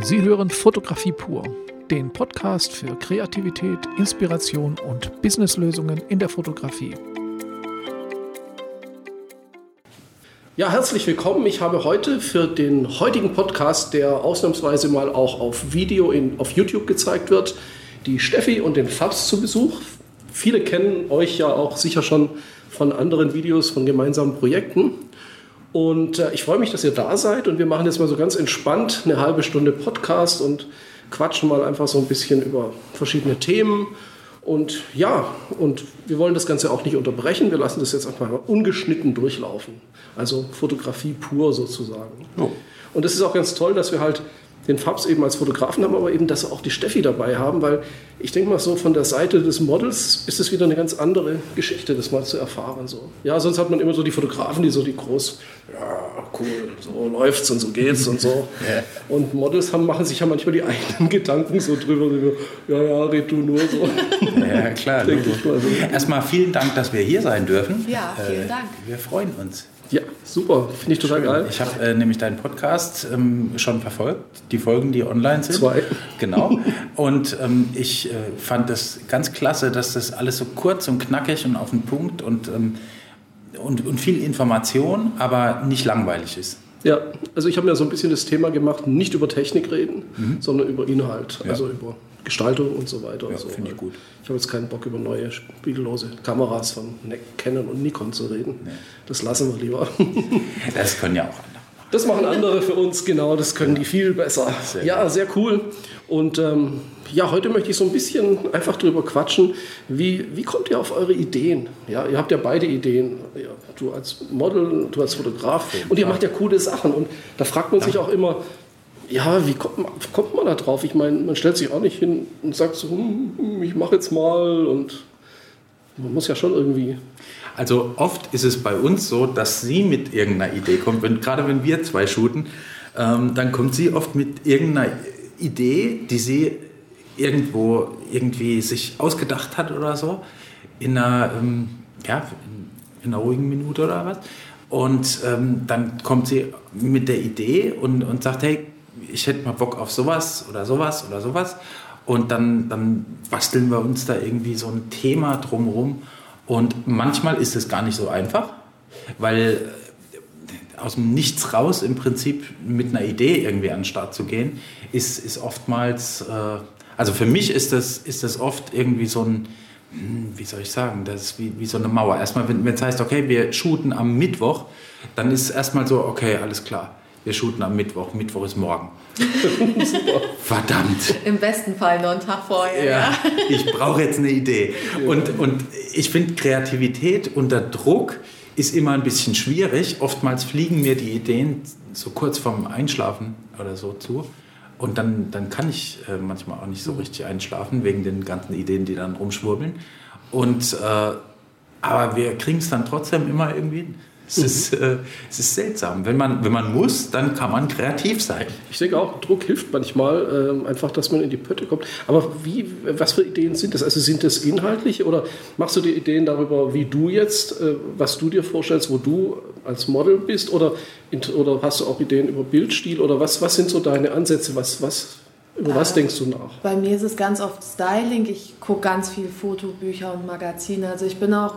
Sie hören Fotografie pur, den Podcast für Kreativität, Inspiration und Businesslösungen in der Fotografie. Ja, herzlich willkommen. Ich habe heute für den heutigen Podcast, der ausnahmsweise mal auch auf Video in, auf YouTube gezeigt wird, die Steffi und den Fabs zu Besuch. Viele kennen euch ja auch sicher schon von anderen Videos, von gemeinsamen Projekten. Und äh, ich freue mich, dass ihr da seid und wir machen jetzt mal so ganz entspannt eine halbe Stunde Podcast und quatschen mal einfach so ein bisschen über verschiedene Themen. Und ja, und wir wollen das Ganze auch nicht unterbrechen. Wir lassen das jetzt einfach mal ungeschnitten durchlaufen. Also Fotografie pur sozusagen. Oh. Und es ist auch ganz toll, dass wir halt den Fabs eben als Fotografen haben, aber eben, dass wir auch die Steffi dabei haben, weil ich denke mal so von der Seite des Models ist es wieder eine ganz andere Geschichte, das mal zu erfahren. So. Ja, sonst hat man immer so die Fotografen, die so die groß, ja, cool, so läuft's und so geht's und so. Und Models haben, machen sich ja manchmal die eigenen Gedanken so drüber, ja, ja, red du nur so. Ja, klar. Mal so. Erstmal vielen Dank, dass wir hier sein dürfen. Ja, vielen äh, Dank. Wir freuen uns. Ja, super. Finde ich total Schön. geil. Ich habe äh, nämlich deinen Podcast ähm, schon verfolgt, die Folgen, die online sind. Zwei. Genau. Und ähm, ich äh, fand es ganz klasse, dass das alles so kurz und knackig und auf den Punkt und, ähm, und, und viel Information, aber nicht langweilig ist. Ja, also ich habe mir so ein bisschen das Thema gemacht, nicht über Technik reden, mhm. sondern über Inhalt, ja. also über Gestaltung und so weiter. Ja, so. finde ich gut. Ich habe jetzt keinen Bock über neue spiegellose Kameras von Canon und Nikon zu reden. Nee. Das lassen wir lieber. Das können ja auch andere. Das machen andere für uns, genau, das können die viel besser. Sehr ja, sehr cool. Und ähm, ja, heute möchte ich so ein bisschen einfach drüber quatschen. Wie, wie kommt ihr auf eure Ideen? Ja, ihr habt ja beide Ideen. Ja, du als Model, du als Fotograf. Und ihr macht ja coole Sachen. Und da fragt man sich auch immer, ja, wie kommt man, kommt man da drauf? Ich meine, man stellt sich auch nicht hin und sagt so, hm, ich mache jetzt mal und man muss ja schon irgendwie. Also oft ist es bei uns so, dass sie mit irgendeiner Idee kommt. Wenn, gerade wenn wir zwei shooten, ähm, dann kommt sie oft mit irgendeiner Idee, die sie irgendwo irgendwie sich ausgedacht hat oder so, in einer, ähm, ja, in einer ruhigen Minute oder was. Und ähm, dann kommt sie mit der Idee und, und sagt, hey, ich hätte mal Bock auf sowas oder sowas oder sowas. Und dann, dann basteln wir uns da irgendwie so ein Thema drumherum. Und manchmal ist es gar nicht so einfach, weil äh, aus dem Nichts raus im Prinzip mit einer Idee irgendwie an den Start zu gehen, ist, ist oftmals, äh, also für mich ist das, ist das oft irgendwie so ein, hm, wie soll ich sagen, das ist wie, wie so eine Mauer. Erstmal, wenn es heißt, okay, wir shooten am Mittwoch, dann ist erstmal so, okay, alles klar wir shooten am Mittwoch. Mittwoch ist morgen. Verdammt. Im besten Fall noch einen Tag vorher. Ja, ja. ich brauche jetzt eine Idee. Und, und ich finde, Kreativität unter Druck ist immer ein bisschen schwierig. Oftmals fliegen mir die Ideen so kurz vorm Einschlafen oder so zu. Und dann, dann kann ich äh, manchmal auch nicht so richtig einschlafen, wegen den ganzen Ideen, die dann rumschwurbeln. Und, äh, aber wir kriegen es dann trotzdem immer irgendwie hin. Es, mhm. ist, äh, es ist seltsam. Wenn man, wenn man muss, dann kann man kreativ sein. Ich denke auch, Druck hilft manchmal, äh, einfach, dass man in die Pötte kommt. Aber wie, was für Ideen sind das? Also sind das inhaltliche oder machst du dir Ideen darüber, wie du jetzt, äh, was du dir vorstellst, wo du als Model bist? Oder, oder hast du auch Ideen über Bildstil? Oder was, was sind so deine Ansätze? Was, was, über was äh, denkst du nach? Bei mir ist es ganz oft Styling. Ich gucke ganz viel Fotobücher und Magazine. Also ich bin auch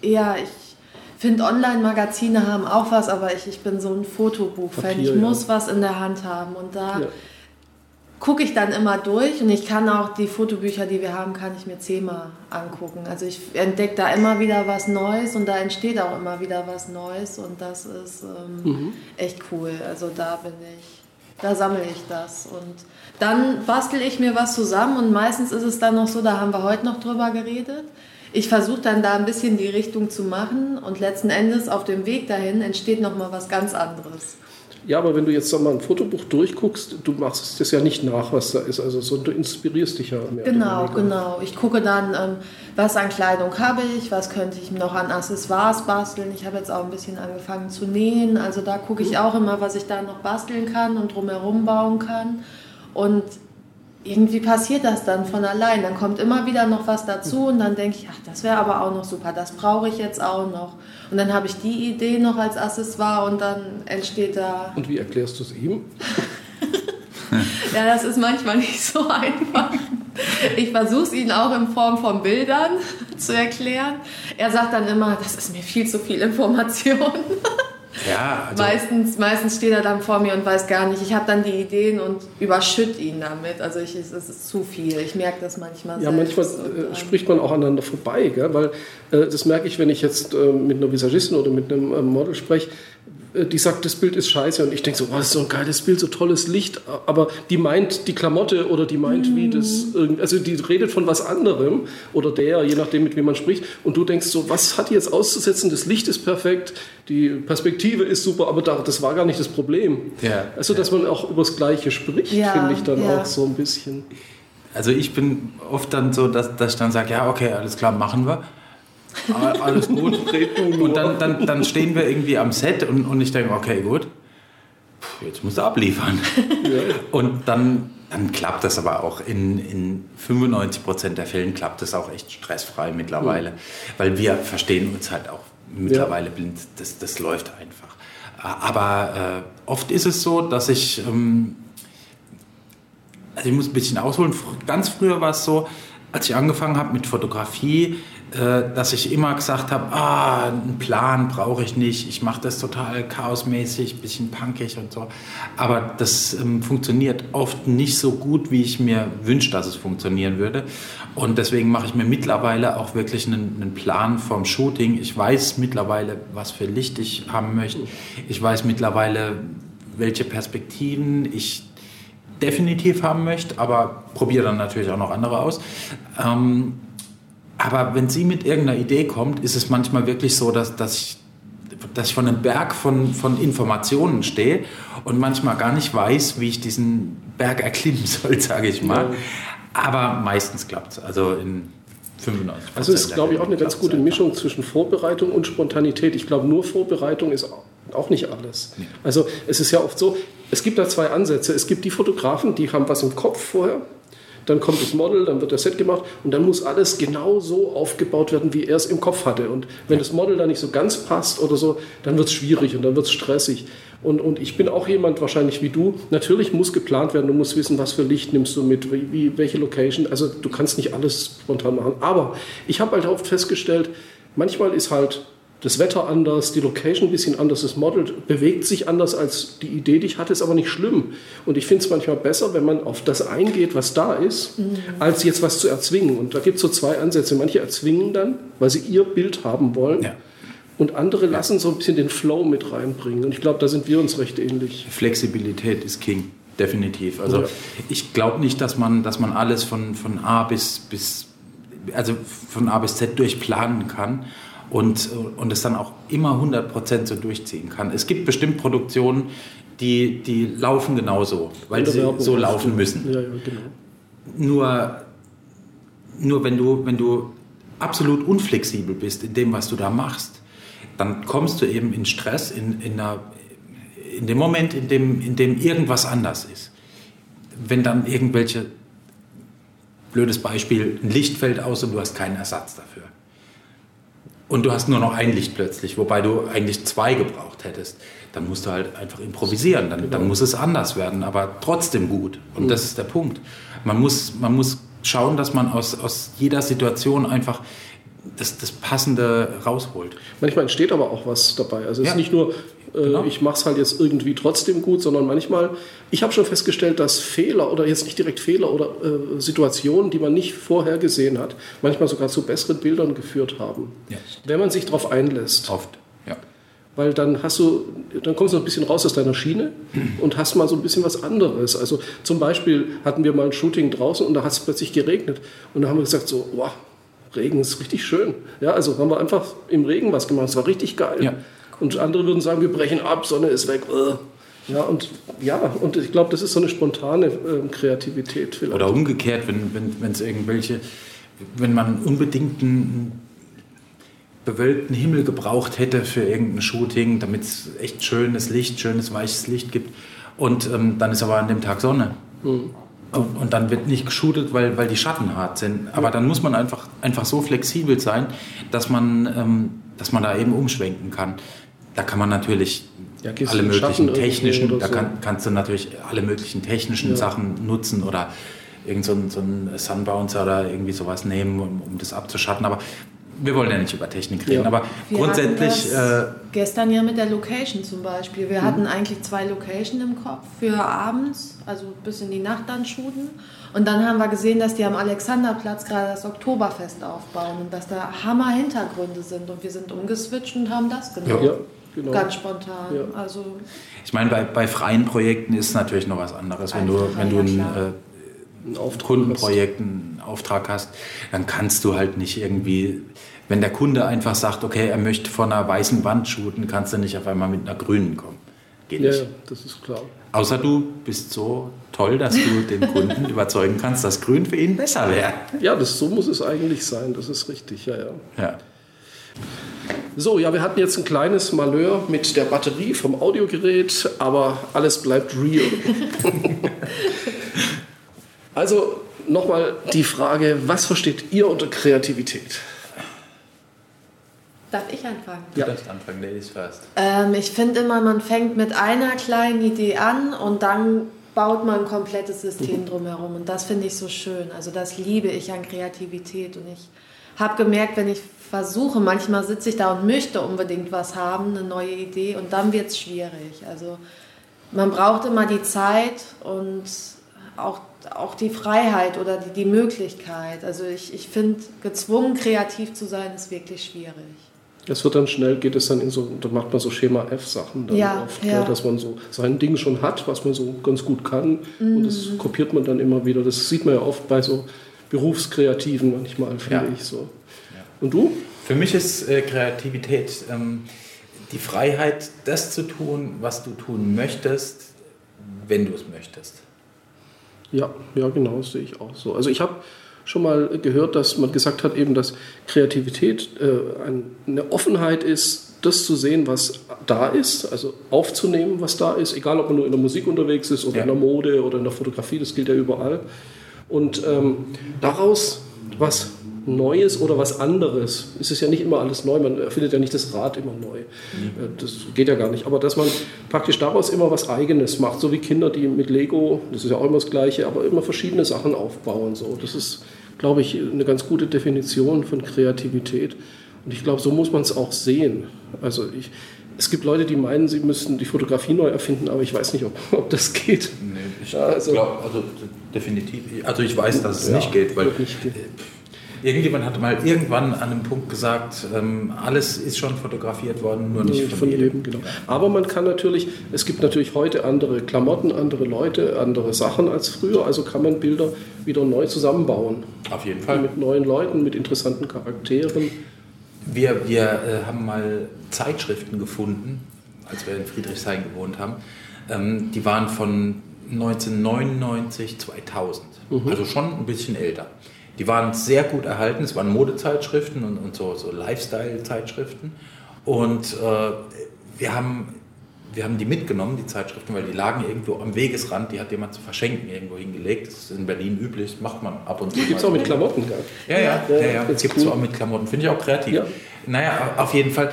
eher, ich finde, Online-Magazine haben auch was, aber ich, ich bin so ein Fotobuch-Fan. Ich ja. muss was in der Hand haben. Und da ja. gucke ich dann immer durch und ich kann auch die Fotobücher, die wir haben, kann ich mir zehnmal angucken. Also ich entdecke da immer wieder was Neues und da entsteht auch immer wieder was Neues und das ist ähm, mhm. echt cool. Also da bin ich, da sammle ich das und dann bastel ich mir was zusammen und meistens ist es dann noch so, da haben wir heute noch drüber geredet ich versuche dann da ein bisschen die Richtung zu machen und letzten Endes auf dem Weg dahin entsteht nochmal was ganz anderes. Ja, aber wenn du jetzt mal ein Fotobuch durchguckst, du machst das ja nicht nach, was da ist, also so, du inspirierst dich ja mehr. Genau, genau. Ich gucke dann, ähm, was an Kleidung habe ich, was könnte ich noch an Accessoires basteln. Ich habe jetzt auch ein bisschen angefangen zu nähen, also da gucke ich auch immer, was ich da noch basteln kann und drumherum bauen kann. Und irgendwie passiert das dann von allein. Dann kommt immer wieder noch was dazu und dann denke ich, ach, das wäre aber auch noch super, das brauche ich jetzt auch noch. Und dann habe ich die Idee noch als Accessoire und dann entsteht da. Und wie erklärst du es ihm? Ja, das ist manchmal nicht so einfach. Ich versuche es ihnen auch in Form von Bildern zu erklären. Er sagt dann immer, das ist mir viel zu viel Information. Ja, also meistens, meistens steht er dann vor mir und weiß gar nicht. Ich habe dann die Ideen und überschütte ihn damit. Also ich, es ist zu viel. Ich merke das manchmal. Ja, manchmal äh, spricht man auch aneinander vorbei, gell? weil äh, das merke ich, wenn ich jetzt äh, mit einer Visagistin oder mit einem äh, Model spreche die sagt, das Bild ist scheiße und ich denke so, das ist so ein geiles Bild, so tolles Licht, aber die meint die Klamotte oder die meint, mm. wie das, also die redet von was anderem oder der, je nachdem, mit wem man spricht und du denkst so, was hat die jetzt auszusetzen, das Licht ist perfekt, die Perspektive ist super, aber das war gar nicht das Problem. Ja, also, dass man auch über das Gleiche spricht, ja, finde ich dann ja. auch so ein bisschen. Also ich bin oft dann so, dass, dass ich dann sage, ja, okay, alles klar, machen wir. Alles gut. und dann, dann, dann stehen wir irgendwie am Set und, und ich denke, okay, gut, jetzt musst du abliefern. Und dann, dann klappt das aber auch. In, in 95 Prozent der Fällen klappt das auch echt stressfrei mittlerweile. Mhm. Weil wir verstehen uns halt auch mittlerweile ja. blind. Das, das läuft einfach. Aber äh, oft ist es so, dass ich, ähm, also ich muss ein bisschen ausholen, ganz früher war es so, als ich angefangen habe mit Fotografie, dass ich immer gesagt habe, ah, einen Plan brauche ich nicht, ich mache das total chaosmäßig, bisschen punkig und so. Aber das ähm, funktioniert oft nicht so gut, wie ich mir wünsche, dass es funktionieren würde. Und deswegen mache ich mir mittlerweile auch wirklich einen, einen Plan vom Shooting. Ich weiß mittlerweile, was für Licht ich haben möchte. Ich weiß mittlerweile, welche Perspektiven ich definitiv haben möchte, aber probiere dann natürlich auch noch andere aus. Ähm, aber wenn sie mit irgendeiner Idee kommt, ist es manchmal wirklich so, dass, dass, ich, dass ich von einem Berg von, von Informationen stehe und manchmal gar nicht weiß, wie ich diesen Berg erklimmen soll, sage ich mal. Ja. Aber meistens klappt es. Also in 95 Also ist, glaube ich, auch eine ganz gute Mischung zwischen Vorbereitung und Spontanität. Ich glaube, nur Vorbereitung ist auch nicht alles. Nee. Also es ist ja oft so, es gibt da zwei Ansätze. Es gibt die Fotografen, die haben was im Kopf vorher dann kommt das Model, dann wird der Set gemacht und dann muss alles genau so aufgebaut werden, wie er es im Kopf hatte. Und wenn das Model da nicht so ganz passt oder so, dann wird es schwierig und dann wird es stressig. Und, und ich bin auch jemand wahrscheinlich wie du. Natürlich muss geplant werden, du musst wissen, was für Licht nimmst du mit, wie, wie welche Location. Also du kannst nicht alles spontan machen. Aber ich habe halt oft festgestellt, manchmal ist halt das Wetter anders, die Location ein bisschen anders, das Model bewegt sich anders als die Idee, die ich hatte, ist aber nicht schlimm. Und ich finde es manchmal besser, wenn man auf das eingeht, was da ist, mhm. als jetzt was zu erzwingen. Und da gibt es so zwei Ansätze. Manche erzwingen dann, weil sie ihr Bild haben wollen. Ja. Und andere lassen so ein bisschen den Flow mit reinbringen. Und ich glaube, da sind wir uns recht ähnlich. Flexibilität ist King, definitiv. Also ja. ich glaube nicht, dass man, dass man alles von, von A bis, bis, also von A bis Z durchplanen kann und, und es dann auch immer 100% so durchziehen kann. Es gibt bestimmt Produktionen, die, die laufen genauso, weil sie so laufen müssen. Ja, ja, genau. Nur, nur wenn, du, wenn du absolut unflexibel bist in dem, was du da machst, dann kommst du eben in Stress, in, in, einer, in dem Moment, in dem, in dem irgendwas anders ist. Wenn dann irgendwelche, blödes Beispiel, ein Licht fällt aus und du hast keinen Ersatz dafür und du hast nur noch ein Licht plötzlich, wobei du eigentlich zwei gebraucht hättest, dann musst du halt einfach improvisieren. Dann, dann muss es anders werden, aber trotzdem gut. Und mhm. das ist der Punkt. Man muss, man muss schauen, dass man aus, aus jeder Situation einfach das, das Passende rausholt. Manchmal entsteht aber auch was dabei. Also es ja. ist nicht nur, äh, genau. ich mache es halt jetzt irgendwie trotzdem gut, sondern manchmal, ich habe schon festgestellt, dass Fehler oder jetzt nicht direkt Fehler oder äh, Situationen, die man nicht vorher gesehen hat, manchmal sogar zu besseren Bildern geführt haben, ja. wenn man sich darauf einlässt. Oft, ja. Weil dann hast du, dann kommst du ein bisschen raus aus deiner Schiene und hast mal so ein bisschen was anderes. Also zum Beispiel hatten wir mal ein Shooting draußen und da hat es plötzlich geregnet und da haben wir gesagt so, wow, Regen ist richtig schön. Ja, also haben wir einfach im Regen was gemacht. Es war richtig geil. Ja. Und andere würden sagen, wir brechen ab, Sonne ist weg. Ja, und, ja, und ich glaube, das ist so eine spontane äh, Kreativität vielleicht. Oder umgekehrt, wenn es wenn, irgendwelche, wenn man unbedingt einen bewölkten Himmel gebraucht hätte für irgendein Shooting, damit es echt schönes Licht, schönes weiches Licht gibt. Und ähm, dann ist aber an dem Tag Sonne. Mhm. Und, dann wird nicht geshootet, weil, weil die Schatten hart sind. Aber dann muss man einfach, einfach so flexibel sein, dass man, ähm, dass man da eben umschwenken kann. da kann man natürlich ja, alle möglichen technischen, da kann, kannst du natürlich alle möglichen technischen ja. Sachen nutzen oder irgend so ein, so ein Sunbouncer oder irgendwie sowas nehmen, um, um das abzuschatten. Aber wir wollen ja nicht über Technik reden, ja. aber wir grundsätzlich. Äh, gestern ja mit der Location zum Beispiel. Wir mhm. hatten eigentlich zwei Locations im Kopf für abends, also bis in die Nacht dann shooten. Und dann haben wir gesehen, dass die am Alexanderplatz gerade das Oktoberfest aufbauen und dass da Hammer-Hintergründe sind. Und wir sind umgeswitcht und haben das genommen. Ja, genau. Ganz spontan. Ja. Also ich meine, bei, bei freien Projekten ist es natürlich noch was anderes. Wenn du, wenn du ein, äh, ein Kundenprojekt, einen Auftrag hast, dann kannst du halt nicht irgendwie wenn der Kunde einfach sagt, okay, er möchte von einer weißen Wand shooten, kannst du nicht auf einmal mit einer grünen kommen. Geht nicht. Ja, das ist klar. Außer du bist so toll, dass du den Kunden überzeugen kannst, dass grün für ihn besser wäre. Ja, das, so muss es eigentlich sein, das ist richtig, ja, ja. ja. So, ja, wir hatten jetzt ein kleines Malheur mit der Batterie vom Audiogerät, aber alles bleibt real. also nochmal die Frage, was versteht ihr unter Kreativität? Darf ich anfangen? Du ja. darfst anfangen, Ladies first. Ähm, ich finde immer, man fängt mit einer kleinen Idee an und dann baut man ein komplettes System mhm. drumherum. Und das finde ich so schön. Also das liebe ich an Kreativität. Und ich habe gemerkt, wenn ich versuche, manchmal sitze ich da und möchte unbedingt was haben, eine neue Idee, und dann wird es schwierig. Also man braucht immer die Zeit und auch, auch die Freiheit oder die, die Möglichkeit. Also ich, ich finde, gezwungen kreativ zu sein, ist wirklich schwierig. Es wird dann schnell, geht es dann in so, da macht man so Schema F-Sachen dann ja, oft, ja. dass man so sein Ding schon hat, was man so ganz gut kann mhm. und das mhm. kopiert man dann immer wieder. Das sieht man ja oft bei so Berufskreativen manchmal, finde ja. ich so. Und du? Für mich ist äh, Kreativität ähm, die Freiheit, das zu tun, was du tun möchtest, wenn du es möchtest. Ja, ja, genau, das sehe ich auch so. Also ich habe schon mal gehört, dass man gesagt hat, eben, dass Kreativität äh, eine Offenheit ist, das zu sehen, was da ist, also aufzunehmen, was da ist, egal ob man nur in der Musik unterwegs ist oder ja. in der Mode oder in der Fotografie, das gilt ja überall. Und ähm, daraus was Neues oder was anderes. Es ist ja nicht immer alles neu, man erfindet ja nicht das Rad immer neu. Mhm. Das geht ja gar nicht. Aber dass man praktisch daraus immer was Eigenes macht, so wie Kinder, die mit Lego, das ist ja auch immer das Gleiche, aber immer verschiedene Sachen aufbauen. So. Das ist, glaube ich, eine ganz gute Definition von Kreativität. Und ich glaube, so muss man es auch sehen. Also ich, es gibt Leute, die meinen, sie müssten die Fotografie neu erfinden, aber ich weiß nicht, ob, ob das geht. Nee, ich also, glaube, also definitiv. Also ich weiß, dass es ja, nicht geht, weil nicht geht. Irgendjemand hat mal irgendwann an einem Punkt gesagt, ähm, alles ist schon fotografiert worden, nur nicht von, von jedem. Genau. Aber man kann natürlich, es gibt natürlich heute andere Klamotten, andere Leute, andere Sachen als früher, also kann man Bilder wieder neu zusammenbauen. Auf jeden Fall. Mit neuen Leuten, mit interessanten Charakteren. Wir, wir äh, haben mal Zeitschriften gefunden, als wir in Friedrichshain gewohnt haben. Ähm, die waren von 1999, 2000, mhm. also schon ein bisschen älter. Die waren sehr gut erhalten. Es waren Modezeitschriften und, und so, so Lifestyle-Zeitschriften. Und äh, wir, haben, wir haben die mitgenommen, die Zeitschriften, weil die lagen irgendwo am Wegesrand. Die hat jemand zu verschenken irgendwo hingelegt. Das ist in Berlin üblich, das macht man ab und zu. Gibt es auch mit Klamotten, gell? Ja, ja, ja, ja, ja. gibt es cool. auch mit Klamotten. Finde ich auch kreativ. Ja. Naja, auf jeden Fall.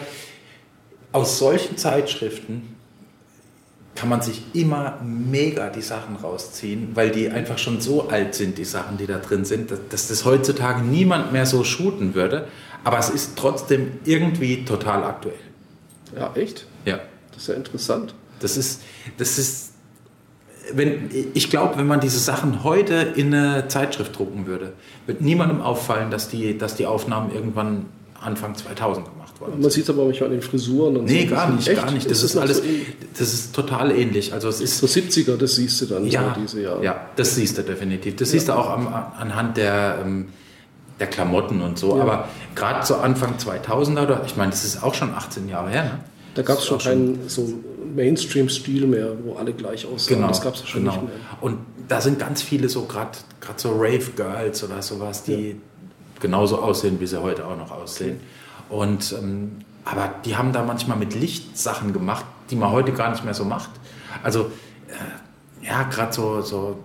Aus solchen Zeitschriften kann man sich immer mega die Sachen rausziehen, weil die einfach schon so alt sind, die Sachen, die da drin sind, dass, dass das heutzutage niemand mehr so shooten würde. Aber es ist trotzdem irgendwie total aktuell. Ja, echt? Ja. Das ist ja interessant. Das ist, das ist wenn, ich glaube, wenn man diese Sachen heute in eine Zeitschrift drucken würde, wird niemandem auffallen, dass die, dass die Aufnahmen irgendwann Anfang 2000 gemacht worden. Man sieht es aber manchmal an den Frisuren und Nee, so. gar nicht, Echt? gar nicht. Das, das ist, alles, so das ist total ähnlich. Also es ist so 70er, das siehst du dann ja, so diese Jahre. Ja, das siehst du definitiv. Das ja. siehst du auch am, anhand der, ähm, der Klamotten und so. Ja. Aber gerade so Anfang 2000er, ich meine, das ist auch schon 18 Jahre her. Ne? Da gab es schon keinen so Mainstream-Stil mehr, wo alle gleich aussehen. Genau, das gab es schon genau. nicht mehr. Und da sind ganz viele so gerade so Rave-Girls oder sowas, die ja. genauso aussehen, wie sie heute auch noch aussehen. Okay. Und, ähm, aber die haben da manchmal mit Licht Sachen gemacht, die man heute gar nicht mehr so macht. Also, äh, ja, gerade so, so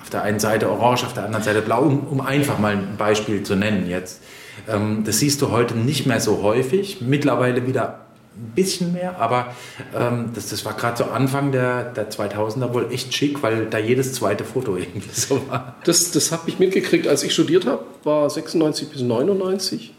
auf der einen Seite orange, auf der anderen Seite blau, um, um einfach mal ein Beispiel zu nennen jetzt. Ähm, das siehst du heute nicht mehr so häufig, mittlerweile wieder ein bisschen mehr, aber ähm, das, das war gerade so Anfang der, der 2000er wohl echt schick, weil da jedes zweite Foto irgendwie so war. Das, das habe ich mitgekriegt, als ich studiert habe, war 96 bis 99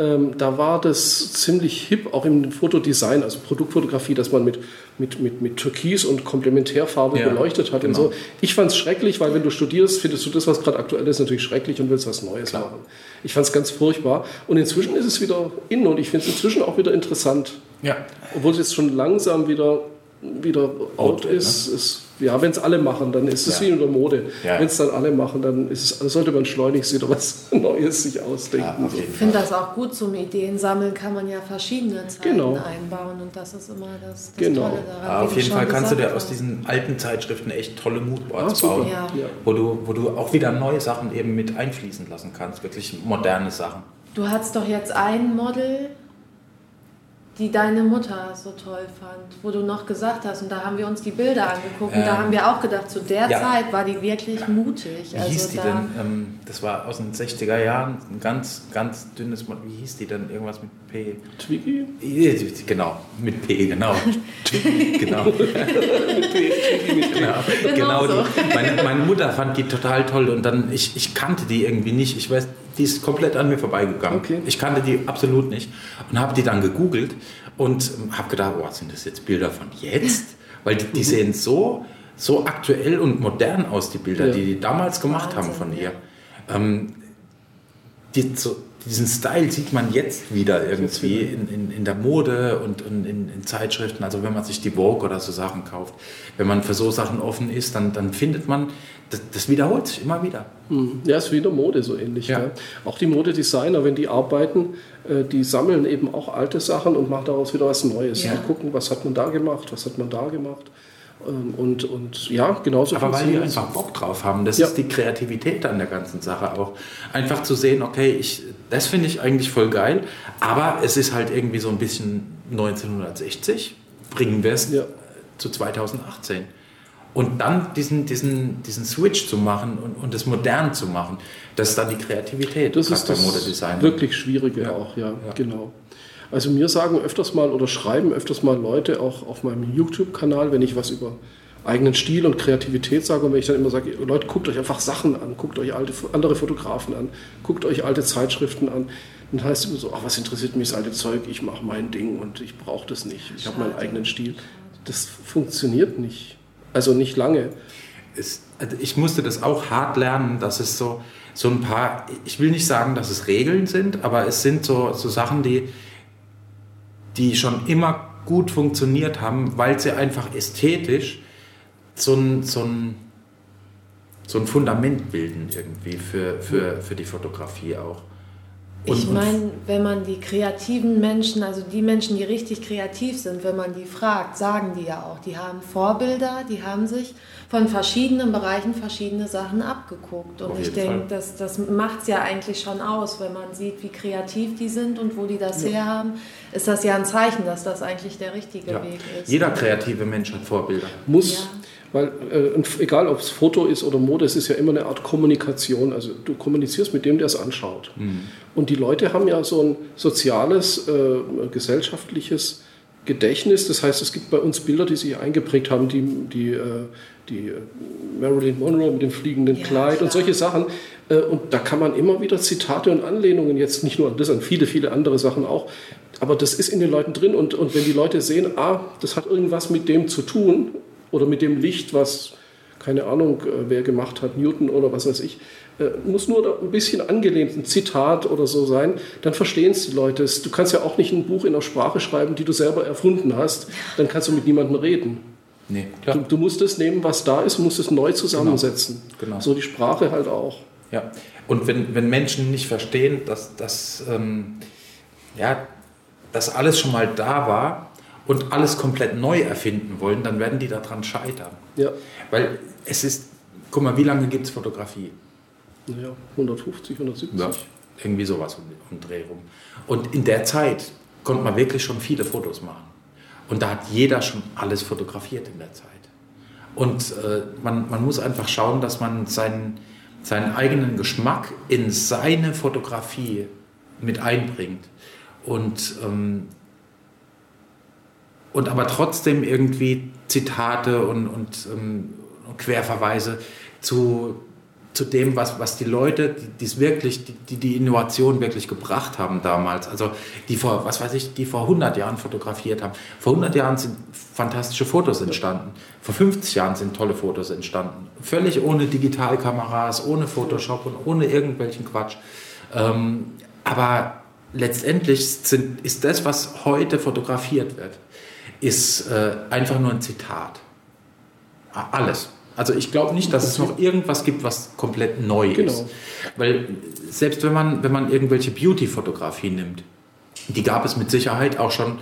ähm, da war das ziemlich hip, auch im Fotodesign, also Produktfotografie, dass man mit, mit, mit, mit Türkis und Komplementärfarbe ja, beleuchtet hat genau. und so. Ich fand es schrecklich, weil wenn du studierst, findest du das, was gerade aktuell ist, natürlich schrecklich und willst was Neues Klar. machen. Ich fand es ganz furchtbar. Und inzwischen ist es wieder in und ich finde es inzwischen auch wieder interessant. Ja. Obwohl es jetzt schon langsam wieder, wieder out, out ist, ne? ist ja, wenn es alle machen, dann ist es ja. wie in der Mode. Ja. Wenn es dann alle machen, dann ist es, sollte man schleunigst wieder was Neues sich ausdenken. Ja, ich finde das auch gut zum Ideen sammeln, kann man ja verschiedene Zeiten genau. einbauen und das ist immer das, das genau. Tolle daran. auf jeden Fall kannst du dir aus diesen alten Zeitschriften echt tolle Moodboards bauen, Wo, du, wo du auch wieder neue Sachen eben mit einfließen lassen kannst, wirklich moderne Sachen. Du hast doch jetzt ein Model, die deine Mutter so toll fand, wo du noch gesagt hast, und da haben wir uns die Bilder angeguckt ähm, und da ähm, haben wir auch gedacht, zu der ja. Zeit war die wirklich mutig. Wie also hieß die da denn? Ähm, das war aus den 60er Jahren, ein ganz, ganz dünnes, wie hieß die denn? Irgendwas mit P? Twiggy? Genau, mit P, genau. genau. mit P, mit genau. genau, genau so. die, meine, meine, Mutter fand die total toll und dann, ich, ich kannte die irgendwie nicht. Ich weiß, die ist komplett an mir vorbeigegangen. Okay. Ich kannte die absolut nicht und habe die dann gegoogelt und habe gedacht, oh, sind das jetzt Bilder von jetzt? Weil die, die sehen so, so aktuell und modern aus, die Bilder, ja. die die damals gemacht Wahnsinn, haben von ihr. Ähm, die, so, diesen Style sieht man jetzt wieder irgendwie in, in, in der Mode und, und in, in, Zeitschriften. Also wenn man sich die Vogue oder so Sachen kauft, wenn man für so Sachen offen ist, dann, dann findet man, das, das wiederholt sich immer wieder. Hm. Ja, es ist wieder Mode so ähnlich. Ja. Ja. Auch die Modedesigner, wenn die arbeiten, äh, die sammeln eben auch alte Sachen und machen daraus wieder was Neues. Ja. Die gucken, was hat man da gemacht, was hat man da gemacht. Ähm, und, und ja, genauso Aber weil die einfach Bock drauf haben. Das ja. ist die Kreativität an der ganzen Sache auch. Einfach zu sehen, okay, ich, das finde ich eigentlich voll geil, aber es ist halt irgendwie so ein bisschen 1960, bringen wir es ja. zu 2018. Und dann diesen, diesen, diesen Switch zu machen und, und das modern zu machen, das ist dann die Kreativität. Das ist das Modedesign. wirklich Schwierige ja. auch, ja, genau. Also mir sagen öfters mal oder schreiben öfters mal Leute auch auf meinem YouTube-Kanal, wenn ich was über eigenen Stil und Kreativität sage und wenn ich dann immer sage, Leute, guckt euch einfach Sachen an, guckt euch alte, andere Fotografen an, guckt euch alte Zeitschriften an, dann heißt es immer so, ach, was interessiert mich das alte Zeug, ich mache mein Ding und ich brauche das nicht, ich habe meinen eigenen Stil. Das funktioniert nicht, also nicht lange. Es, also ich musste das auch hart lernen, dass es so, so ein paar, ich will nicht sagen, dass es Regeln sind, aber es sind so, so Sachen, die, die schon immer gut funktioniert haben, weil sie einfach ästhetisch so ein, so ein, so ein Fundament bilden irgendwie für, für, für die Fotografie auch. Und, ich meine, wenn man die kreativen Menschen, also die Menschen, die richtig kreativ sind, wenn man die fragt, sagen die ja auch, die haben Vorbilder, die haben sich von verschiedenen Bereichen verschiedene Sachen abgeguckt. Und ich denke, das, das macht es ja eigentlich schon aus, wenn man sieht, wie kreativ die sind und wo die das ja. herhaben, ist das ja ein Zeichen, dass das eigentlich der richtige ja. Weg ist. Jeder kreative Mensch hat Vorbilder. Muss. Ja. Weil äh, egal ob es Foto ist oder Mode, es ist ja immer eine Art Kommunikation. Also du kommunizierst mit dem, der es anschaut. Mhm. Und die Leute haben ja so ein soziales, äh, gesellschaftliches Gedächtnis. Das heißt, es gibt bei uns Bilder, die sich eingeprägt haben, die, die äh, die äh, Marilyn Monroe mit dem fliegenden ja, Kleid klar. und solche Sachen. Äh, und da kann man immer wieder Zitate und Anlehnungen, jetzt nicht nur an das, an viele, viele andere Sachen auch. Aber das ist in den Leuten drin. Und, und wenn die Leute sehen, ah, das hat irgendwas mit dem zu tun oder mit dem Licht, was, keine Ahnung, äh, wer gemacht hat, Newton oder was weiß ich, muss nur ein bisschen angelehnt, ein Zitat oder so sein, dann verstehen es die Leute. Du kannst ja auch nicht ein Buch in einer Sprache schreiben, die du selber erfunden hast, dann kannst du mit niemandem reden. Nee, klar. Du, du, musst es nehmen, was da ist, musst es neu zusammensetzen. Genau. genau. So die Sprache halt auch. Ja, und wenn, wenn Menschen nicht verstehen, dass, dass, ähm, ja, dass alles schon mal da war und alles komplett neu erfinden wollen, dann werden die daran scheitern. Ja. Weil es ist, guck mal, wie lange gibt es Fotografie? Naja, 150, 170. Ja, irgendwie sowas um, um Dreh rum. Und in der Zeit konnte man wirklich schon viele Fotos machen. Und da hat jeder schon alles fotografiert in der Zeit. Und äh, man, man muss einfach schauen, dass man seinen, seinen eigenen Geschmack in seine Fotografie mit einbringt. Und ähm, und aber trotzdem irgendwie Zitate und, und, ähm, Querverweise zu, zu dem, was, was die Leute, die wirklich, die, die Innovation wirklich gebracht haben damals, also die vor, was weiß ich, die vor 100 Jahren fotografiert haben. Vor 100 Jahren sind fantastische Fotos entstanden. Vor 50 Jahren sind tolle Fotos entstanden. Völlig ohne Digitalkameras, ohne Photoshop und ohne irgendwelchen Quatsch. Ähm, aber letztendlich sind, ist das, was heute fotografiert wird, ist äh, einfach nur ein Zitat. Alles. Also ich glaube nicht, dass es noch irgendwas gibt, was komplett neu genau. ist. Weil selbst wenn man, wenn man irgendwelche Beauty-Fotografie nimmt, die gab es mit Sicherheit auch schon,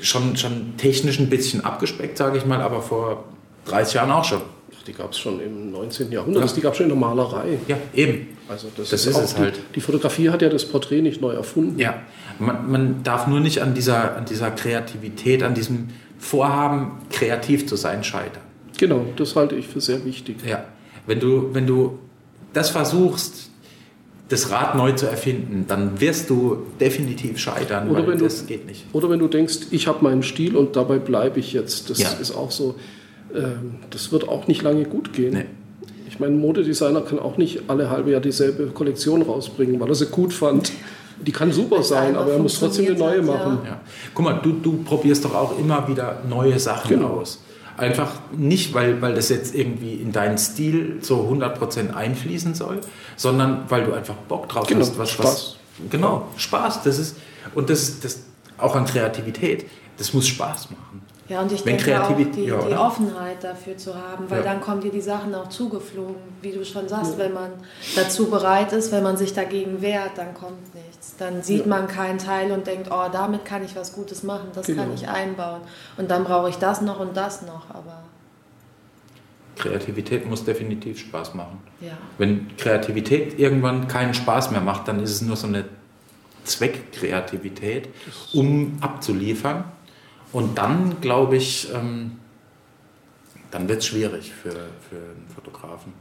schon, schon technisch ein bisschen abgespeckt, sage ich mal, aber vor 30 Jahren auch schon. Die gab es schon im 19. Jahrhundert, ja. die gab es schon in der Malerei. Ja, eben. Also das, das ist, ist es halt. Die, Fotografie hat ja das Porträt nicht neu erfunden. Ja, man, man darf nur nicht an dieser, an dieser Kreativität, an diesem Vorhaben, kreativ zu sein, scheitern. Genau, das halte ich für sehr wichtig. Ja, wenn du, wenn du das versuchst, das Rad neu zu erfinden, dann wirst du definitiv scheitern, oder weil das du, geht nicht. Oder wenn du denkst, ich habe meinen Stil und dabei bleibe ich jetzt. Das ja. ist auch so, das wird auch nicht lange gut gehen. Nee. Ich meine, ein Modedesigner kann auch nicht alle halbe Jahr dieselbe Kollektion rausbringen, weil er sie gut fand. Die kann super sein, aber er muss trotzdem eine neue machen. Ja. Guck mal, du, du probierst doch auch immer wieder neue Sachen genau. aus. Einfach nicht, weil, weil das jetzt irgendwie in deinen Stil so 100% einfließen soll, sondern weil du einfach Bock drauf genau, hast. Was, Spaß. Was, genau, Spaß. Das ist, und das, das auch an Kreativität. Das muss Spaß machen. Ja, und ich Wenn denke auch, die, ja, die, Offenheit dafür zu haben, weil ja. dann kommen dir die Sachen auch zugeflogen. Wie du schon sagst, ja. wenn man dazu bereit ist, wenn man sich dagegen wehrt, dann kommt nichts. Dann sieht man keinen Teil und denkt, oh, damit kann ich was Gutes machen, das genau. kann ich einbauen. Und dann brauche ich das noch und das noch, aber... Kreativität muss definitiv Spaß machen. Ja. Wenn Kreativität irgendwann keinen Spaß mehr macht, dann ist es nur so eine Zweckkreativität, um abzuliefern und dann, glaube ich, ähm, dann wird es schwierig für, für einen Fotografen.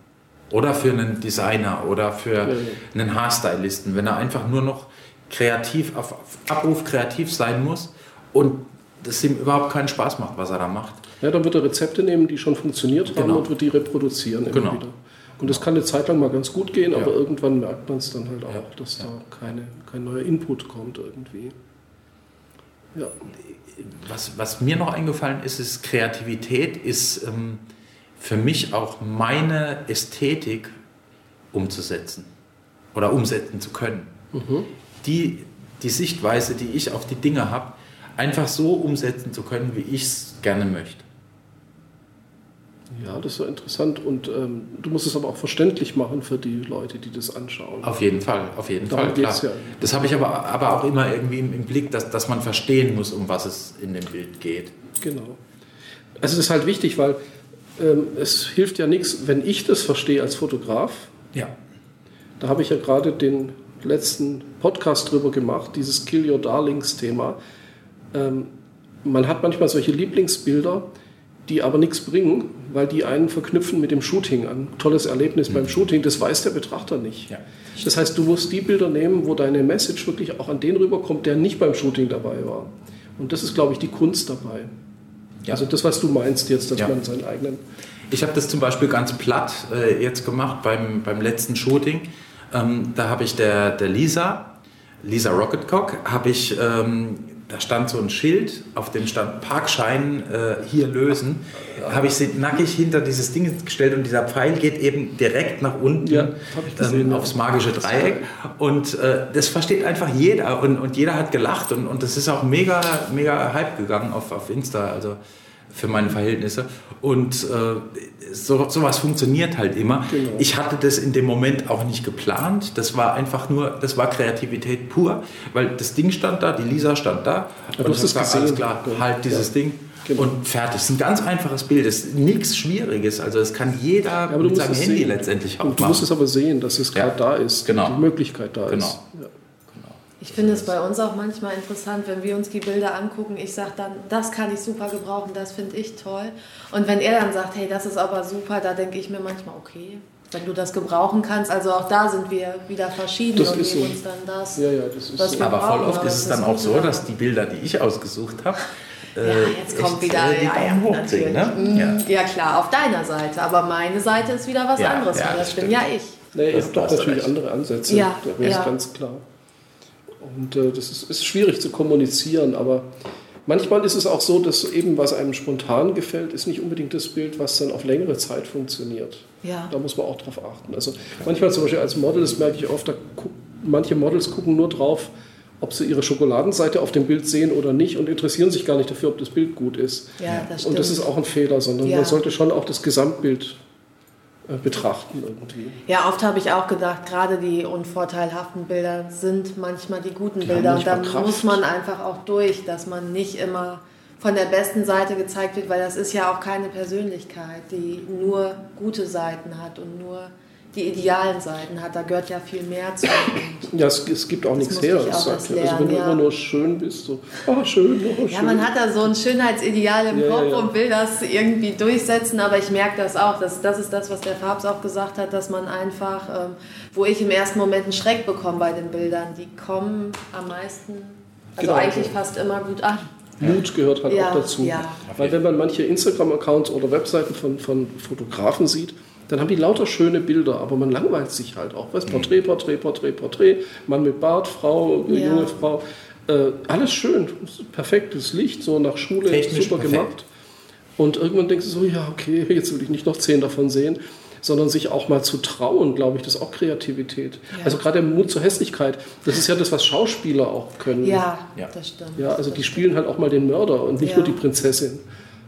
Oder für einen Designer oder für einen Haarstylisten, wenn er einfach nur noch kreativ, auf, Abruf kreativ sein muss und das ihm überhaupt keinen Spaß macht, was er da macht. Ja, dann wird er Rezepte nehmen, die schon funktioniert haben genau. und wird die reproduzieren immer genau. wieder. Und das kann eine Zeit lang mal ganz gut gehen, aber ja. irgendwann merkt man es dann halt auch, ja. dass ja. da keine, kein neuer Input kommt irgendwie. Ja was, was mir noch eingefallen ist, ist Kreativität ist ähm, für mich auch meine Ästhetik umzusetzen oder umsetzen zu können. Mhm. Die, die Sichtweise, die ich auf die Dinge habe, einfach so umsetzen zu können, wie ich es gerne möchte. Ja, das ist interessant und ähm, du musst es aber auch verständlich machen für die Leute, die das anschauen. Auf jeden Fall, auf jeden Darum Fall. Klar. Ja. Das habe ich aber, aber auch immer irgendwie im, im, Blick, dass, dass man verstehen muss, um was es in dem Bild geht. Genau. Also das ist halt wichtig, weil ähm, es hilft ja nichts, wenn ich das verstehe als Fotograf. Ja. Da habe ich ja gerade den letzten Podcast drüber gemacht, dieses Kill Your Darlings Thema. Ähm, man hat manchmal solche Lieblingsbilder, die aber nichts bringen, weil die einen verknüpfen mit dem Shooting. Ein tolles Erlebnis mhm. beim Shooting, das weiß der Betrachter nicht. Ja. Das heißt, du musst die Bilder nehmen, wo deine Message wirklich auch an den rüberkommt, der nicht beim Shooting dabei war. Und das ist, glaube ich, die Kunst dabei. Ja. Also das, was du meinst jetzt, dass ja. man seinen eigenen... Ich habe das zum Beispiel ganz platt äh, jetzt gemacht beim, beim letzten Shooting. Ähm, da habe ich der, der Lisa, Lisa Rocketcock, habe ich ähm, da stand so ein Schild, auf dem stand Parkschein äh, hier lösen. Habe ich sie nackig hinter dieses Ding gestellt und dieser Pfeil geht eben direkt nach unten ja, ähm, aufs magische Dreieck. Und äh, das versteht einfach jeder und, und jeder hat gelacht und, und das ist auch mega, mega Hype gegangen auf, auf Insta. Also für meine Verhältnisse. Und äh, so, sowas funktioniert halt immer. Genau. Ich hatte das in dem Moment auch nicht geplant. Das war einfach nur, das war Kreativität pur, weil das Ding stand da, die Lisa stand da. Ja, und du hast es gesehen. Alles klar, genau. halt dieses ja. Ding. Genau. Und fertig. Es ist ein ganz einfaches Bild. Es ist nichts Schwieriges. Also es kann jeder ja, mit seinem Handy sehen. letztendlich auch und Du musst es aber sehen, dass es gerade da ist. Genau. Die Möglichkeit da genau. ist. Ich finde es bei uns auch manchmal interessant, wenn wir uns die Bilder angucken. Ich sage dann, das kann ich super gebrauchen, das finde ich toll. Und wenn er dann sagt, hey, das ist aber super, da denke ich mir manchmal, okay, wenn du das gebrauchen kannst. Also auch da sind wir wieder verschieden das und so. uns dann das, ja, ja, das was so. wir Aber voll oft ist es dann auch so, dass die Bilder, die ich ausgesucht habe, äh, ja, jetzt kommt wieder die ja, ja, hochziehen, ne? Mhm. ja. ja. klar, auf deiner Seite. Aber meine Seite ist wieder was ja, anderes. Ja, das bin ja ich. Nee, ihr habt doch natürlich recht. andere Ansätze. Ja, das ist ganz klar. Und äh, das ist, ist schwierig zu kommunizieren, aber manchmal ist es auch so, dass eben was einem spontan gefällt, ist nicht unbedingt das Bild, was dann auf längere Zeit funktioniert. Ja. Da muss man auch drauf achten. Also manchmal zum Beispiel als Model, das merke ich oft, da manche Models gucken nur drauf, ob sie ihre Schokoladenseite auf dem Bild sehen oder nicht und interessieren sich gar nicht dafür, ob das Bild gut ist. Ja, das stimmt. Und das ist auch ein Fehler, sondern ja. man sollte schon auch das Gesamtbild betrachten irgendwie. Ja, oft habe ich auch gedacht, gerade die unvorteilhaften Bilder sind manchmal die guten die Bilder und dann Kraft. muss man einfach auch durch, dass man nicht immer von der besten Seite gezeigt wird, weil das ist ja auch keine Persönlichkeit, die nur gute Seiten hat und nur die idealen Seiten hat. Da gehört ja viel mehr zu. ja, es, es, gibt auch nichts her. Auch sagt, lernen, also wenn du immer nur schön bist, so, oh, schön, oh, schön. Ja, man hat da so ein Schönheitsideal im ja, Kopf ja. und will das irgendwie durchsetzen, aber ich merke das auch. Das, das ist das, was der Farbs auch gesagt hat, dass man einfach, ähm, wo ich im ersten Moment einen Schreck bekomme bei den Bildern, die kommen am meisten, also genau. eigentlich fast immer gut an. Mut gehört halt auch dazu. Weil wenn man manche Instagram-Accounts oder Webseiten von, von Fotografen sieht, dann haben die lauter schöne Bilder, aber man langweilt sich halt auch. Weißt, Porträt, Porträt, Porträt, Porträt, Mann mit Bart, Frau, ja. junge Frau. Äh, alles schön, perfektes Licht, so nach Schule, Technisch super perfekt. gemacht. Und irgendwann denkst du so, ja, okay, jetzt will ich nicht noch zehn davon sehen, sondern sich auch mal zu trauen, glaube ich, das ist auch Kreativität. Ja. Also gerade der Mut zur Hässlichkeit, das ist ja das, was Schauspieler auch können. Ja, ja. das stimmt. Ja, also die spielen halt auch mal den Mörder und nicht ja. nur die Prinzessin.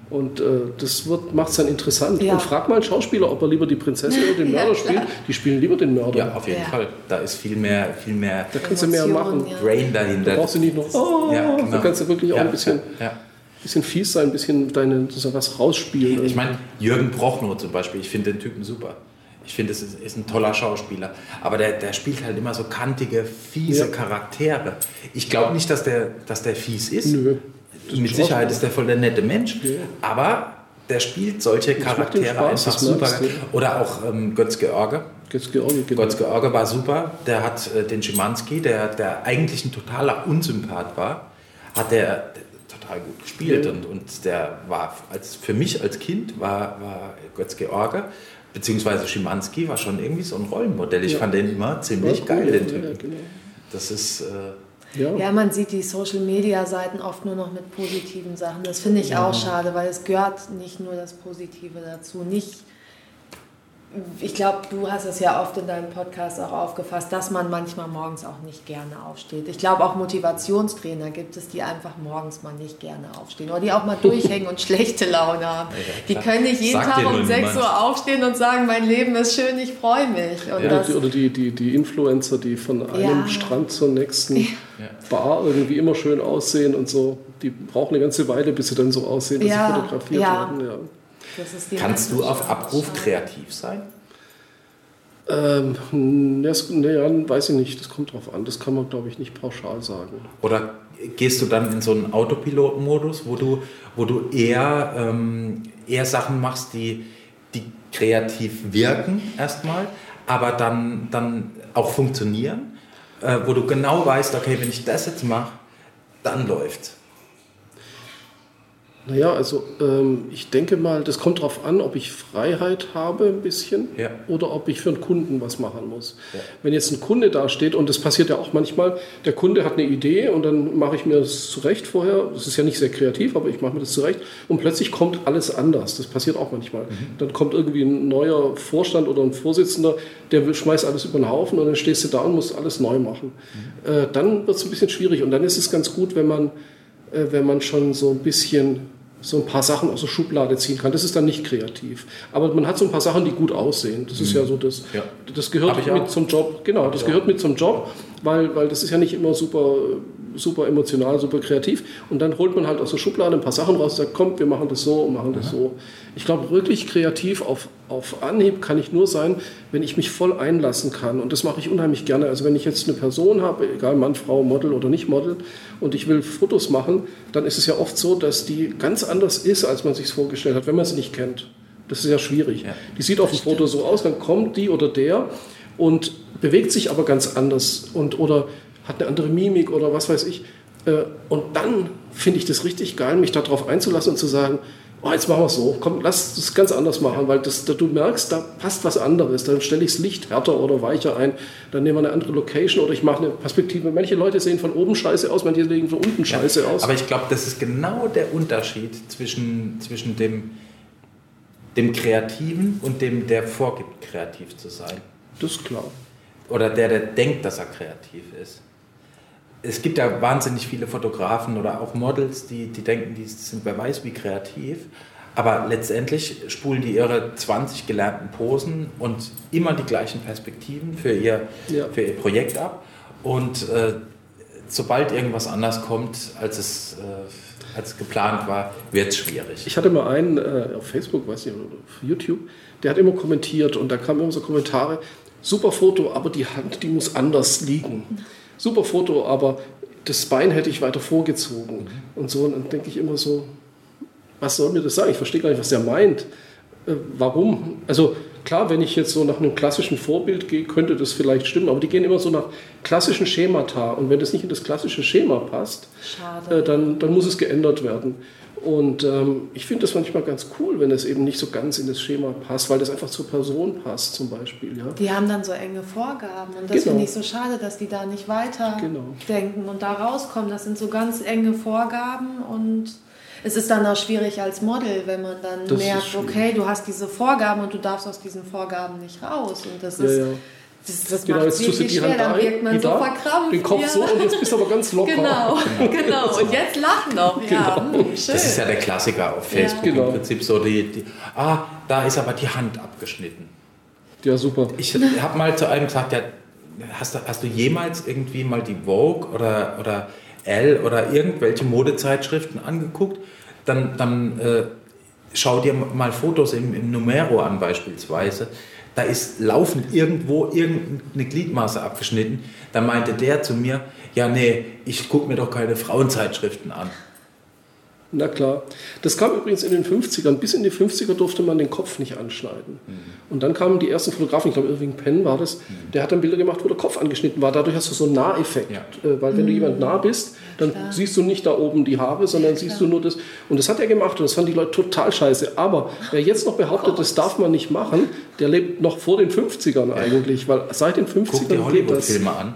Und äh, das macht es dann interessant. Ja. Und frag mal einen Schauspieler, ob er lieber die Prinzessin oder den Mörder ja, spielt. Die spielen lieber den Mörder. Ja, auf jeden ja. Fall. Da ist viel mehr, viel mehr. Da kannst du mehr machen. Brain dahinter. Da brauchst du nicht noch. Oh, genau. Da kannst du wirklich auch ein bisschen, bisschen fies sein, ein bisschen deine was rausspielen. Ich meine, Jürgen Prochnow zum Beispiel. Ich finde den Typen super. Ich finde, es ist, ist, ein toller Schauspieler. Aber der, der spielt halt immer so kantige, fiese Charaktere. Ich glaube nicht, dass der, dass der fies ist. Nö mit Sicherheit ist der voll der nette Mensch, ja. aber der spielt solche Charaktere einfach super. Oder auch ähm, Götz George. Götz George, genau. Götz war super. Der hat äh, den Schimanski, der, der eigentlich ein totaler Unsympath war, hat der, total gut gespielt. Ja. Und, und der war, als, für mich als Kind war, war Götz George, beziehungsweise Schimanski, war schon irgendwie so ein Rollenmodell. Ich ja. fand den immer ziemlich geil, den Typen. Genau. Das ist... Äh, ja. ja, man sieht die Social-Media-Seiten oft nur noch mit positiven Sachen. Das finde ich ja. auch schade, weil es gehört nicht nur das Positive dazu. Nicht ich glaube, du hast es ja oft in deinem Podcast auch aufgefasst, dass man manchmal morgens auch nicht gerne aufsteht. Ich glaube, auch Motivationstrainer gibt es, die einfach morgens mal nicht gerne aufstehen oder die auch mal durchhängen und schlechte Laune haben. Ja, die können nicht jeden Sagt Tag um 6 Uhr aufstehen und sagen, mein Leben ist schön, ich freue mich. Ja. oder die, die, die Influencer, die von einem ja. Strand zur nächsten Bar irgendwie immer schön aussehen und so, die brauchen eine ganze Weile, bis sie dann so aussehen, dass sie fotografiert werden. Kannst du auf Abruf kreativ sein? Ähm, das, nee, weiß ich nicht, das kommt drauf an. Das kann man, glaube ich, nicht pauschal sagen. Oder gehst du dann in so einen Autopilot-Modus, wo du, wo du eher, ähm, eher Sachen machst, die, die kreativ wirken erstmal, aber dann, dann auch funktionieren, äh, wo du genau weißt, okay, wenn ich das jetzt mache, dann läuft's. Naja, also ähm, ich denke mal, das kommt darauf an, ob ich Freiheit habe ein bisschen ja. oder ob ich für einen Kunden was machen muss. Ja. Wenn jetzt ein Kunde da steht, und das passiert ja auch manchmal, der Kunde hat eine Idee und dann mache ich mir das zurecht vorher, das ist ja nicht sehr kreativ, aber ich mache mir das zurecht und plötzlich kommt alles anders. Das passiert auch manchmal. Mhm. Dann kommt irgendwie ein neuer Vorstand oder ein Vorsitzender, der schmeißt alles über den Haufen und dann stehst du da und musst alles neu machen. Mhm. Äh, dann wird es ein bisschen schwierig und dann ist es ganz gut, wenn man äh, wenn man schon so ein bisschen so ein paar Sachen aus der Schublade ziehen kann. Das ist dann nicht kreativ. Aber man hat so ein paar Sachen, die gut aussehen. Das ist mhm. ja so das, ja. das gehört mit auch. zum Job. Genau, Hab das gehört auch. mit zum Job, weil, weil das ist ja nicht immer super, super emotional, super kreativ. Und dann holt man halt aus der Schublade ein paar Sachen raus und sagt, komm, wir machen das so und machen das Aha. so. Ich glaube, wirklich kreativ auf, auf Anhieb kann ich nur sein, wenn ich mich voll einlassen kann. Und das mache ich unheimlich gerne. Also wenn ich jetzt eine Person habe, egal Mann, Frau, Model oder nicht Model, und ich will Fotos machen, dann ist es ja oft so, dass die ganz anders ist, als man sich vorgestellt hat, wenn man sie nicht kennt. Das ist ja schwierig. Ja, die sieht auf dem Foto so aus, dann kommt die oder der und bewegt sich aber ganz anders und oder hat eine andere Mimik oder was weiß ich. Äh, und dann finde ich das richtig geil, mich darauf einzulassen und zu sagen, oh, jetzt machen wir es so, komm, lass es ganz anders machen, weil das, da, du merkst, da passt was anderes. Dann stelle ich das Licht härter oder weicher ein, dann nehmen wir eine andere Location oder ich mache eine Perspektive. Manche Leute sehen von oben scheiße aus, manche sehen von unten scheiße ja, aus. Aber ich glaube, das ist genau der Unterschied zwischen, zwischen dem, dem Kreativen und dem, der vorgibt, kreativ zu sein. Das ist klar. Oder der, der denkt, dass er kreativ ist es gibt ja wahnsinnig viele Fotografen oder auch Models, die, die denken, die sind wer weiß wie kreativ. Aber letztendlich spulen die ihre 20 gelernten Posen und immer die gleichen Perspektiven für ihr, ja. für ihr Projekt ab. Und äh, sobald irgendwas anders kommt, als es, äh, als geplant war, wird es schwierig. Ich hatte mal einen äh, auf Facebook, weiß nicht, oder auf YouTube, der hat immer kommentiert und da kamen immer so Kommentare, super Foto, aber die Hand, die muss anders liegen super Foto, aber das Bein hätte ich weiter vorgezogen. Mhm. Und so, und dann denke ich immer so, was soll mir das sagen? Ich verstehe gar nicht, was der meint. Äh, warum? Also klar, wenn ich jetzt so nach einem klassischen Vorbild gehe, könnte das vielleicht stimmen, aber die gehen immer so nach klassischen Schemata. Und wenn das nicht in das klassische Schema passt, äh, dann, dann muss es geändert werden. Und ähm, ich finde das manchmal ganz cool, wenn es eben nicht so ganz in das Schema passt, weil das einfach zur Person passt zum Beispiel. Ja. Die haben dann so enge Vorgaben und das genau. finde ich so schade, dass die da nicht weiter genau. denken und da rauskommen. Das sind so ganz enge Vorgaben und es ist dann auch schwierig als Model, wenn man dann das merkt, okay, du hast diese Vorgaben und du darfst aus diesen Vorgaben nicht raus. Und das ja, ist... Ja das, das genau, jetzt tust du die Hand da, wirkt man so da, verkrampft. Den Kopf ja. so und jetzt bist du aber ganz locker. Genau, genau. Und jetzt lachen noch. Ja, genau. schön. Das ist ja der Klassiker auf Facebook. Ja. Genau. Im Prinzip so die, die, ah, da ist aber die Hand abgeschnitten. Ja, super. Ich habe mal zu einem gesagt, ja, hast, du, hast du jemals irgendwie mal die Vogue oder, oder Elle oder irgendwelche Modezeitschriften angeguckt? Dann, dann äh, schau dir mal Fotos im, im Numero an beispielsweise da ist laufend irgendwo irgendeine Gliedmaße abgeschnitten. Da meinte der zu mir, ja nee, ich gucke mir doch keine Frauenzeitschriften an. Na klar. Das kam übrigens in den 50ern. Bis in die 50er durfte man den Kopf nicht anschneiden. Mhm. Und dann kamen die ersten Fotografen, ich glaube Irving Penn war das, mhm. der hat dann Bilder gemacht, wo der Kopf angeschnitten war. Dadurch hast du so einen Naheffekt. Ja. Äh, weil wenn mhm. du jemand nah bist, dann klar. siehst du nicht da oben die Haare, sondern ja, siehst du nur das. Und das hat er gemacht und das fanden die Leute total scheiße. Aber wer jetzt noch behauptet, das darf man nicht machen, der lebt noch vor den 50ern eigentlich. Weil seit den 50ern Guck dir Hollywood-Filme an.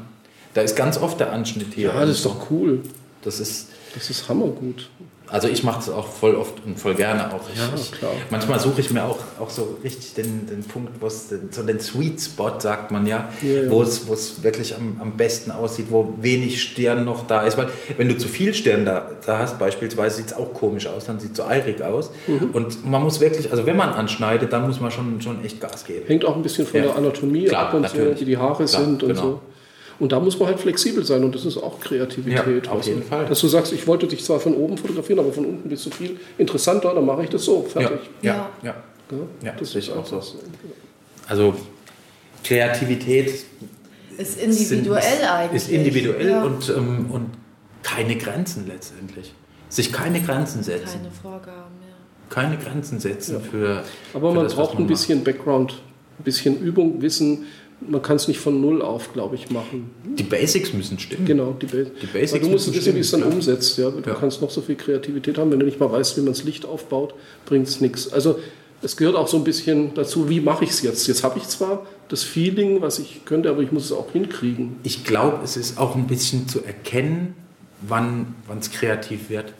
Da ist ganz oft der Anschnitt hier. Ja, das ist doch cool. Das ist, das ist hammergut. Also ich mache es auch voll oft und voll gerne auch. Ja, ich, klar. Manchmal suche ich mir auch, auch so richtig den, den Punkt, wo es so den Sweet Spot, sagt man ja, ja, ja. wo es, wo es wirklich am, am besten aussieht, wo wenig Stirn noch da ist. Weil wenn du zu viel Stirn da, da hast, beispielsweise, sieht es auch komisch aus, dann sieht es so eirig aus. Mhm. Und man muss wirklich, also wenn man anschneidet, dann muss man schon, schon echt Gas geben. Hängt auch ein bisschen von ja. der Anatomie Klar, ab und so, wie die Haare Klar, sind und genau. so. Und da muss man halt flexibel sein und das ist auch Kreativität. Ja, auf jeden Fall. Dass du sagst, ich wollte dich zwar von oben fotografieren, aber von unten bist du viel interessanter, dann mache ich das so, fertig. Ja, ja, ja. ja. ja das ist auch so. Also Kreativität ist individuell sind, eigentlich. Ist individuell ja. und, ähm, und keine Grenzen letztendlich. Sich keine Grenzen setzen. Keine Vorgaben, ja. Keine Grenzen setzen ja. für. Aber für man das, braucht man ein bisschen macht. Background, ein bisschen Übung, Wissen man kann es nicht von null auf, glaube ich, machen. Die Basics müssen stimmen. Genau, die, ba die Basics. Weil du musst wissen, wie es dann umsetzt. Ja? Du ja. kannst noch so viel Kreativität haben, wenn du nicht mal weißt, wie man das Licht aufbaut, bringt es nichts. Also es gehört auch so ein bisschen dazu, wie mache ich es jetzt? Jetzt habe ich zwar das Feeling, was ich könnte, aber ich muss es auch hinkriegen. Ich glaube, es ist auch ein bisschen zu erkennen, wann es kreativ wird.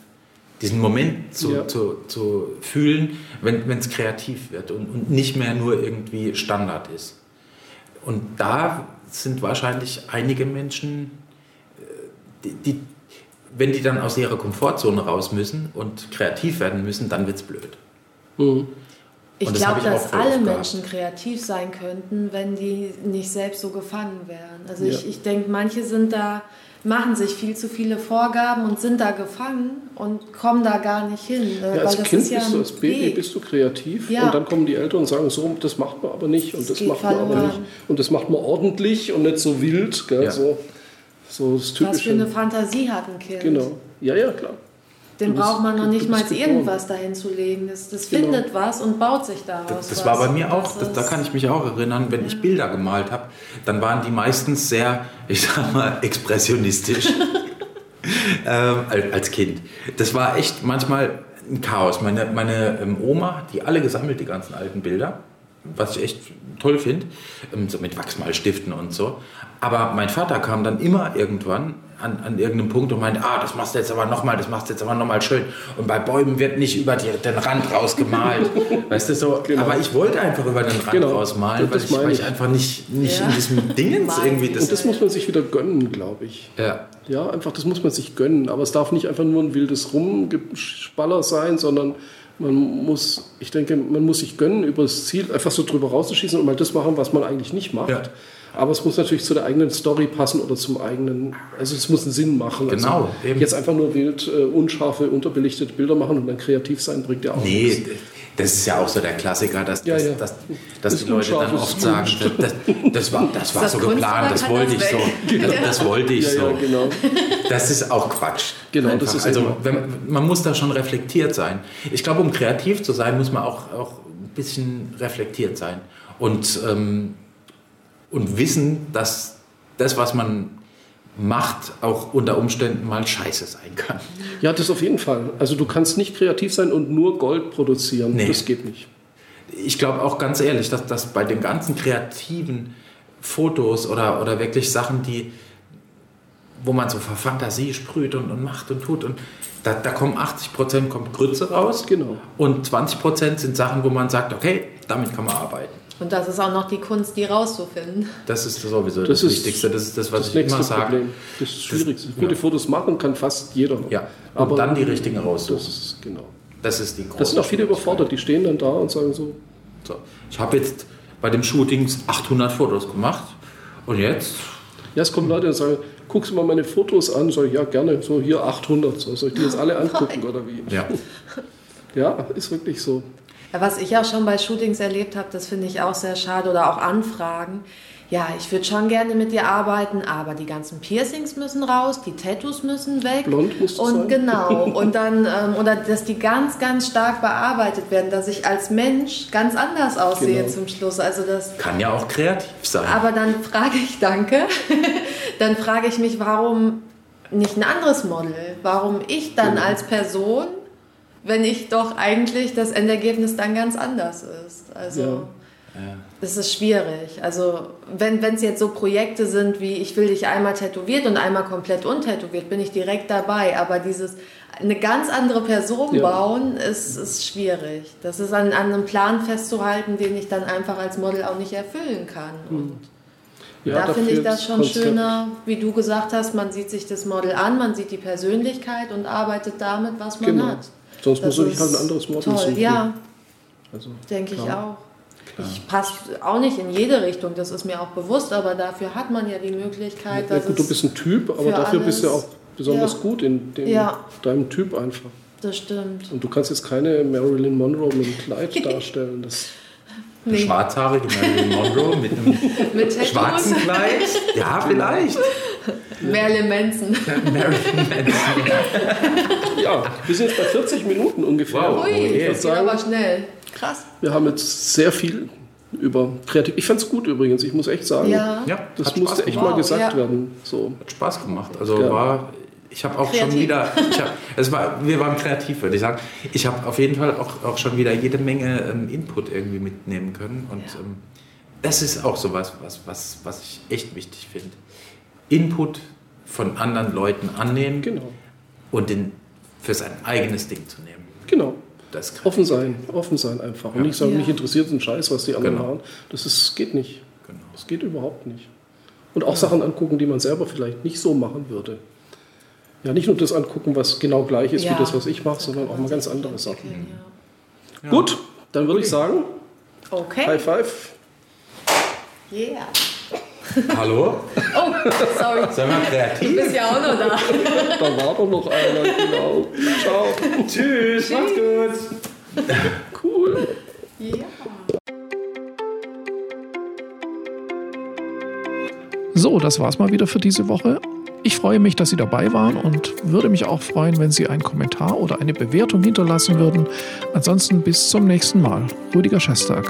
Diesen Moment zu, ja. zu, zu fühlen, wenn es kreativ wird und, und nicht mehr nur irgendwie Standard ist. Und da sind wahrscheinlich einige Menschen, äh, die, die, wenn die dann aus ihrer Komfortzone raus müssen und kreativ werden müssen, dann wird es blöd. Mhm. Ich glaube, dass alle Menschen kreativ sein könnten, wenn die nicht selbst so gefangen wären. Also ja. ich, ich denke, manche sind da machen sich viel zu viele Vorgaben und sind da gefangen und kommen da gar nicht hin. Ja, als Kind ja bist du, als Baby Weg. bist du kreativ ja. und dann kommen die Eltern und sagen, so, das macht man aber nicht und das, das macht man aber nicht. Und das macht man ordentlich und nicht so wild. Gell, ja. so, so das Typische. Was für eine Fantasie hat ein Kind. Genau. Ja, ja, klar. Dem braucht man noch nicht mal irgendwas dahin zu legen. Das, das genau. findet was und baut sich daraus. Das, das war bei mir auch, das, da kann ich mich auch erinnern, wenn ja. ich Bilder gemalt habe, dann waren die meistens sehr, ich sag mal, expressionistisch. ähm, als Kind. Das war echt manchmal ein Chaos. Meine, meine ähm, Oma die alle gesammelt, die ganzen alten Bilder, was ich echt toll finde, ähm, so mit Wachsmalstiften und so. Aber mein Vater kam dann immer irgendwann an, an irgendeinem Punkt und meinte, ah, das machst du jetzt aber nochmal, das machst du jetzt aber nochmal schön. Und bei Bäumen wird nicht über die, den Rand rausgemalt. weißt du so? Genau. Aber ich wollte einfach über den Rand genau. rausmalen, weil ich, weil ich, einfach nicht, nicht ja. in diesem Dingens irgendwie... Das und das muss man sich wieder gönnen, glaube ich. Ja. Ja, einfach, das muss man sich gönnen. Aber es darf nicht einfach nur ein wildes Rumgespaller sein, sondern man muss, ich denke, man muss sich gönnen, über das Ziel einfach so drüber rauszuschießen und mal das machen, was man eigentlich nicht macht. Ja. Aber es muss natürlich zu der eigenen Story passen oder zum eigenen, also es muss einen Sinn machen. Also genau. Also jetzt einfach nur wild, äh, unscharfe, unterbelichtete Bilder machen und dann kreativ sein, bringt ja auch nee, nichts. Das ist ja auch so der Klassiker, dass, ja, ja. dass, dass, dass die Leute dann oft sagen, das, das, war, das war das so geplant, das wollte ich so. Genau. Das, wollte ich so. Genau. Das ist auch Quatsch. Genau, das ist also wenn, man muss da schon reflektiert sein. Ich glaube, um kreativ zu sein, muss man auch, auch ein bisschen reflektiert sein. Und ähm, und wissen, dass das, was man macht, auch unter Umständen mal scheiße sein kann. Ja, das auf jeden Fall. Also du kannst nicht kreativ sein und nur Gold produzieren. Nee. Das geht nicht. Ich glaube auch ganz ehrlich, dass, dass bei den ganzen kreativen Fotos oder, oder wirklich Sachen, die, wo man so vor Fantasie sprüht und, und macht und tut und da, da kommen 80 Prozent kommt Grütze raus. Genau. Und 20 Prozent sind Sachen, wo man sagt, okay, damit kann man arbeiten. Und das ist auch noch die Kunst, die rauszufinden. Das ist sowieso das, das Wichtigste. Das ist das, was das ich immer sage. Problem. Das ist. Das, Gute ja. Fotos machen kann fast jeder. Ja, und aber dann die richtigen raussuchen. Das ist, genau. Das ist die große Das sind auch viele überfordert. Die stehen dann da und sagen so. so. Ich habe jetzt bei dem Shooting 800 Fotos gemacht. Und jetzt? Ja, es kommen Leute und sagen, guckst du mal meine Fotos an? Sag ich, ja, gerne. So, hier 800. So, soll ich die jetzt alle angucken oder wie? Ja. Ja, ist wirklich so. Was ich auch schon bei Shootings erlebt habe, das finde ich auch sehr schade oder auch Anfragen. Ja, ich würde schon gerne mit dir arbeiten, aber die ganzen Piercings müssen raus, die Tattoos müssen weg. Blond muss Und sein. genau. Und dann, ähm, oder dass die ganz, ganz stark bearbeitet werden, dass ich als Mensch ganz anders aussehe genau. zum Schluss. Also das kann ja auch kreativ sein. Aber dann frage ich, danke, dann frage ich mich, warum nicht ein anderes Model? Warum ich dann genau. als Person wenn ich doch eigentlich das Endergebnis dann ganz anders ist. Also ja. das ist schwierig. Also wenn es jetzt so Projekte sind wie ich will dich einmal tätowiert und einmal komplett untätowiert, bin ich direkt dabei. Aber dieses eine ganz andere Person ja. bauen ist, ist schwierig. Das ist an, an einem Plan festzuhalten, den ich dann einfach als Model auch nicht erfüllen kann. Mhm. Ja, da finde ich das schon Konzept. schöner, wie du gesagt hast, man sieht sich das Model an, man sieht die Persönlichkeit und arbeitet damit, was man genau. hat. Sonst das muss ich halt ein anderes Model toll, suchen. Ja, also, denke ich auch. Klar. Ich passe auch nicht in jede Richtung, das ist mir auch bewusst, aber dafür hat man ja die Möglichkeit, dass ja, gut, du bist ein Typ, aber dafür bist du ja auch besonders ja. gut in dem, ja. deinem Typ einfach. Das stimmt. Und du kannst jetzt keine Marilyn Monroe mit einem Kleid darstellen. Das Nee. Schwarzhaarige Marilyn Monroe mit einem mit schwarzen Kleid? Ja, vielleicht. Marilyn Manson. Marilyn Manson. ja, wir sind jetzt bei 40 Minuten ungefähr. Wow. Ui, ich das sagen, aber schnell. Krass. Wir haben jetzt sehr viel über kreativ. Ich fand es gut übrigens, ich muss echt sagen. Ja, das musste echt mal gesagt ja. werden. So. Hat Spaß gemacht. Also ja. war ich habe auch Kreativ. schon wieder, ich hab, es war, wir waren kreativ, würde ich sagen. Ich habe auf jeden Fall auch, auch schon wieder jede Menge ähm, Input irgendwie mitnehmen können. Und ja. ähm, das ist auch so was, was, was, was ich echt wichtig finde. Input von anderen Leuten annehmen genau. und den für sein eigenes Ding zu nehmen. Genau. Das offen sein, offen sein einfach. Ja. Und nicht sagen, ja. mich interessiert ein Scheiß, was die anderen genau. haben. Das ist, geht nicht. Genau. Das geht überhaupt nicht. Und auch ja. Sachen angucken, die man selber vielleicht nicht so machen würde ja, nicht nur das angucken, was genau gleich ist ja. wie das, was ich mache, sondern auch mal ganz andere Sachen. Ja. Gut, dann würde ich sagen, okay. High Five. Yeah. Hallo? Oh, sorry. Sei mal kreativ. Du bist ja auch noch da. da war doch noch einer, genau. Ciao. Tschüss, macht's gut. Cool. Ja. So, das war's mal wieder für diese Woche. Ich freue mich, dass Sie dabei waren und würde mich auch freuen, wenn Sie einen Kommentar oder eine Bewertung hinterlassen würden. Ansonsten bis zum nächsten Mal. Rüdiger Schestag.